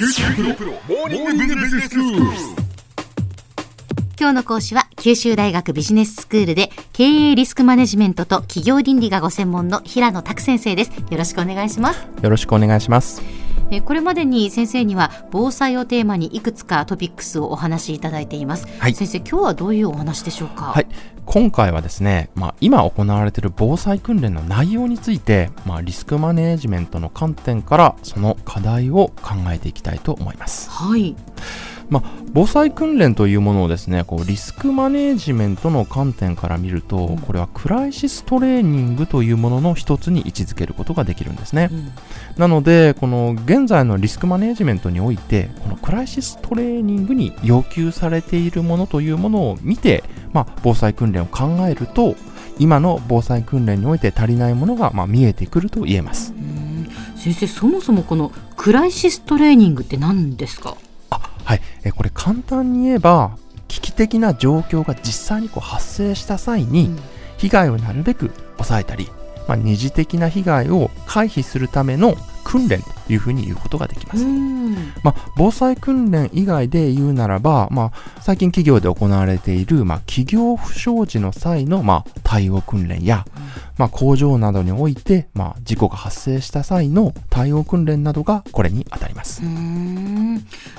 九州大学モーニングビジネススクール。今日の講師は九州大学ビジネススクールで経営リスクマネジメントと企業倫理がご専門の平野拓先生ですよろしくお願いしますよろしくお願いします。えーこれまでに先生には防災をテーマにいくつかトピックスをお話しいただいています、はい先生今日はどういうお話でしょうか？はい。今回はですね、まあ、今行われている防災訓練の内容について、まあ、リスクマネジメントの観点からその課題を考えていきたいと思います。はいまあ、防災訓練というものをですね、こうリスクマネジメントの観点から見ると、これはクライシストレーニングというものの一つに位置づけることができるんですね。うんなので、この現在のリスクマネジメントにおいて、このクライシストレーニングに要求されているものというものを見て、まあ、防災訓練を考えると、今の防災訓練において足りないものが、まあ、見えてくると言えます。うん先生そもそもこのクライシストレーニングって何ですか？えこれ簡単に言えば、危機的な状況が実際にこう発生した際に、うん。被害をなるべく抑えたり、まあ、二次的な被害を回避するための訓練というふうに言うことができます。うんまあ、防災訓練以外で言うならば、まあ、最近企業で行われている、まあ、企業不祥事の際の、まあ、対応訓練や、まあ、工場などにおいて、まあ、事故が発生した際の対応訓練などがこれに当たります。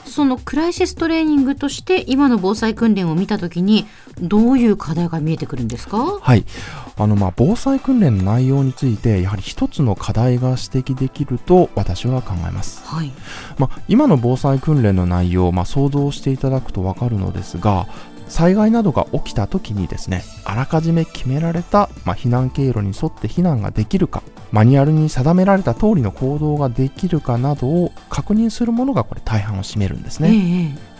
そのクライシストレーニングとして今の防災訓練を見たときにどういう課題が見えてくるんですか？はい。あの、まあ、防災訓練の内容について、やはり一つの課題が指摘できると私は考えます。はいまあ、今の防災訓練の内容を、まあ、想像していただくとわかるのですが災害などが起きた時にですねあらかじめ決められた、まあ、避難経路に沿って避難ができるかマニュアルに定められた通りの行動ができるかなどを確認するものがこれ大半を占めるんですね。ええ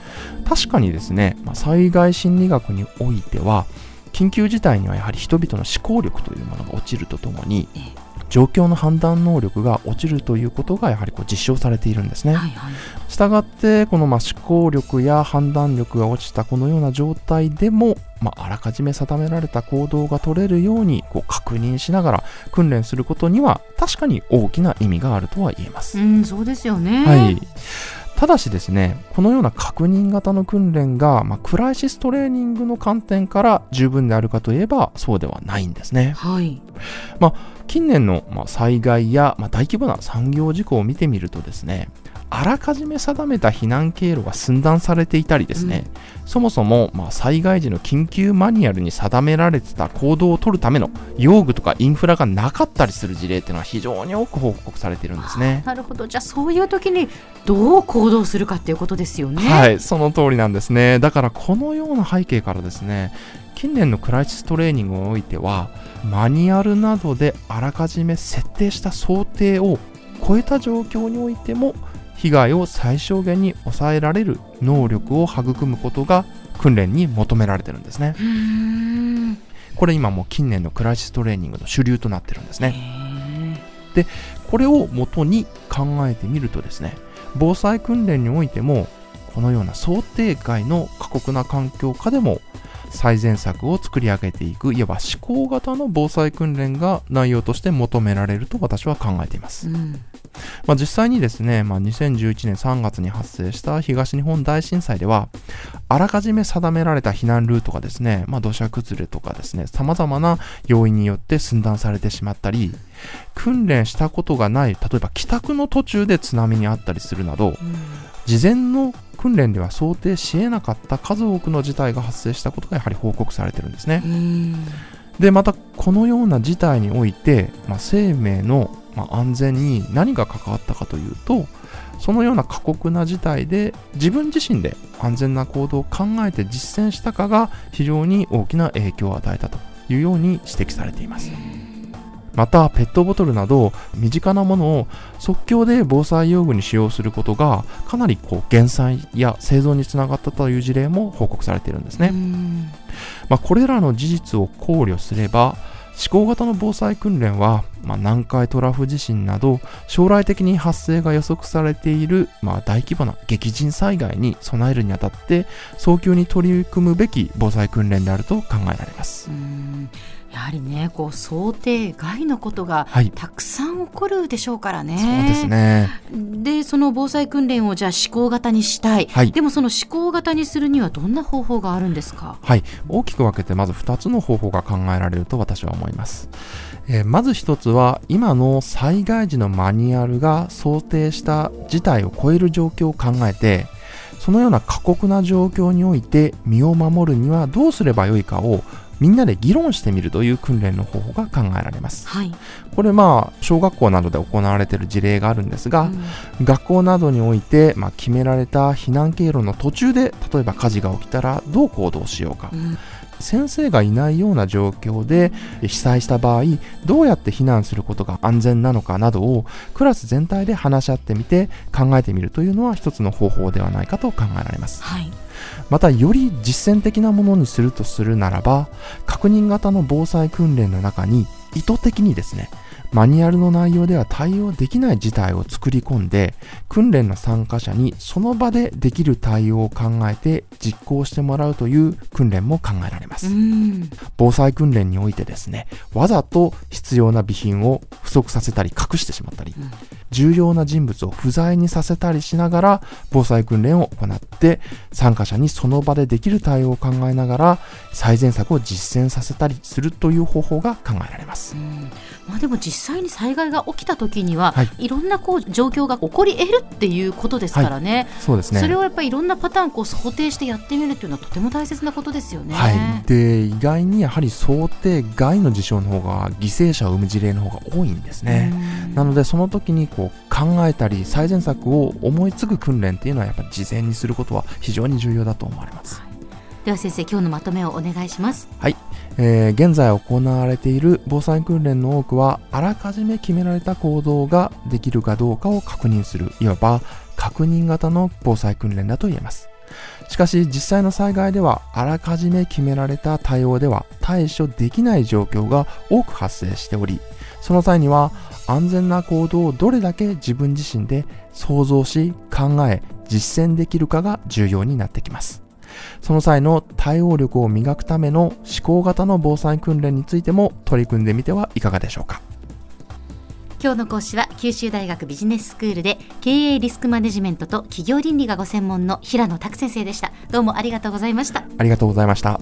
確かにですね、まあ、災害心理学においては緊急事態にはやはり人々の思考力というものが落ちるとともにええ状況の判断能力が落ちるということがやはりこう実証されているんですね。はいはいしたがってこのまあ思考力や判断力が落ちたこのような状態でも、まあ、あらかじめ定められた行動が取れるようにこう確認しながら訓練することには確かに大きな意味があるとは言えます。うんそうですよねはい。ただしですね、このような確認型の訓練が、まあ、クライシストレーニングの観点から十分であるかといえばそうではないんですね。はい近年の、まあ、災害や、まあ、大規模な産業事故を見てみるとですねあらかじめ定めた避難経路が寸断されていたりですね、そもそも、まあ、災害時の緊急マニュアルに定められてた行動を取るための用具とかインフラがなかったりする事例っていうのは非常に多く報告されているんですね。なるほどじゃあそういう時にどう行動するかっていうことですよねはい、その通りなんですね。だからこのような背景からですね、近年のクライシストレーニングにおいては、マニュアルなどであらかじめ設定した想定を超えた状況においても、被害を最小限に抑えられる能力を育むことが訓練に求められてるんですね。これ今もう近年のクライシストレーニングの主流となってるんですね。へこれを元に考えてみるとですね防災訓練においてもこのような想定外の過酷な環境下でも最善策を作り上げていくいわば思考型の防災訓練が内容として求められると私は考えていますえ、うんまあ、実際にですね、まあ、2011年3月に発生した東日本大震災ではあらかじめ定められた避難ルートがですね、まあ、土砂崩れとかですね様々な要因によって寸断されてしまったり訓練したことがない例えば帰宅の途中で津波にあったりするなど事前の訓練では想定し得なかった数多くの事態が発生したことがやはり報告されてるんですね。うん。でまたこのような事態において、まあ、生命の、まあ、安全に何が関わったかというとそのような過酷な事態で自分自身で安全な行動を考えて実践したかが非常に大きな影響を与えたというように指摘されています。またペットボトルなど身近なものを即興で防災用具に使用することがかなりこう減災や生存につながったという事例も報告されているんですね、うん。まあ、これらの事実を考慮すれば思考型の防災訓練は、まあ、南海トラフ地震など将来的に発生が予測されている、まあ、大規模な激甚災害に備えるにあたって早急に取り組むべき防災訓練であると考えられます。うんやはりねこう想定外のことがはいたくさん起こるでしょうからね。そうですね。でその防災訓練をじゃあ思考型にしたい、はいでもその思考型にするにはどんな方法があるんですか？はい、大きく分けてまず2つの方法が考えられると私は思います。えーまず1つは今の災害時のマニュアルが想定した事態を超える状況を考えてそのような過酷な状況において身を守るにはどうすればよいかをみんなで議論してみるという訓練の方法が考えられます。はい、これまあ小学校などで行われている事例があるんですが、うん。学校などにおいて、まあ、決められた避難経路の途中で例えば火事が起きたらどう行動しようか、うん。先生がいないような状況で被災した場合どうやって避難することが安全なのかなどをクラス全体で話し合ってみて考えてみるというのは一つの方法ではないかと考えられます。はいまたより実践的なものにするとするならば確認型の防災訓練の中に意図的にですねマニュアルの内容では対応できない事態を作り込んで訓練の参加者にその場でできる対応を考えて実行してもらうという訓練も考えられます、うん。防災訓練においてですねわざと必要な備品を不足させたり隠してしまったり、うん。重要な人物を不在にさせたりしながら防災訓練を行って参加者にその場でできる対応を考えながら最善策を実践させたりするという方法が考えられます。うん。まあ、でも実際に災害が起きた時には、はい。い、ろんなこう状況が起こり得るっていうことですからね、そうですね。それをやっぱりいろんなパターンこう想定してやってみるっていうのはとても大切なことですよね。はい、で意外にやはり想定外の事象の方が犠牲者を生む事例の方が多いんですね、うん。なのでその時にこう考えたり最善策を思いつく訓練っていうのはやっぱ事前にすることは非常に重要だと思われます。では先生今日のまとめをお願いします。えー現在行われている防災訓練の多くはあらかじめ決められた行動ができるかどうかを確認するいわば確認型の防災訓練だと言えます。しかし実際の災害ではあらかじめ決められた対応では対処できない状況が多く発生しておりその際には安全な行動をどれだけ自分自身で想像し考え実践できるかが重要になってきます。その際の対応力を磨くための思考型の防災訓練についても取り組んでみてはいかがでしょうか今日の講師は九州大学ビジネススクールで経営リスクマネジメントと企業倫理がご専門の平野拓先生でした。どうもありがとうございました。ありがとうございました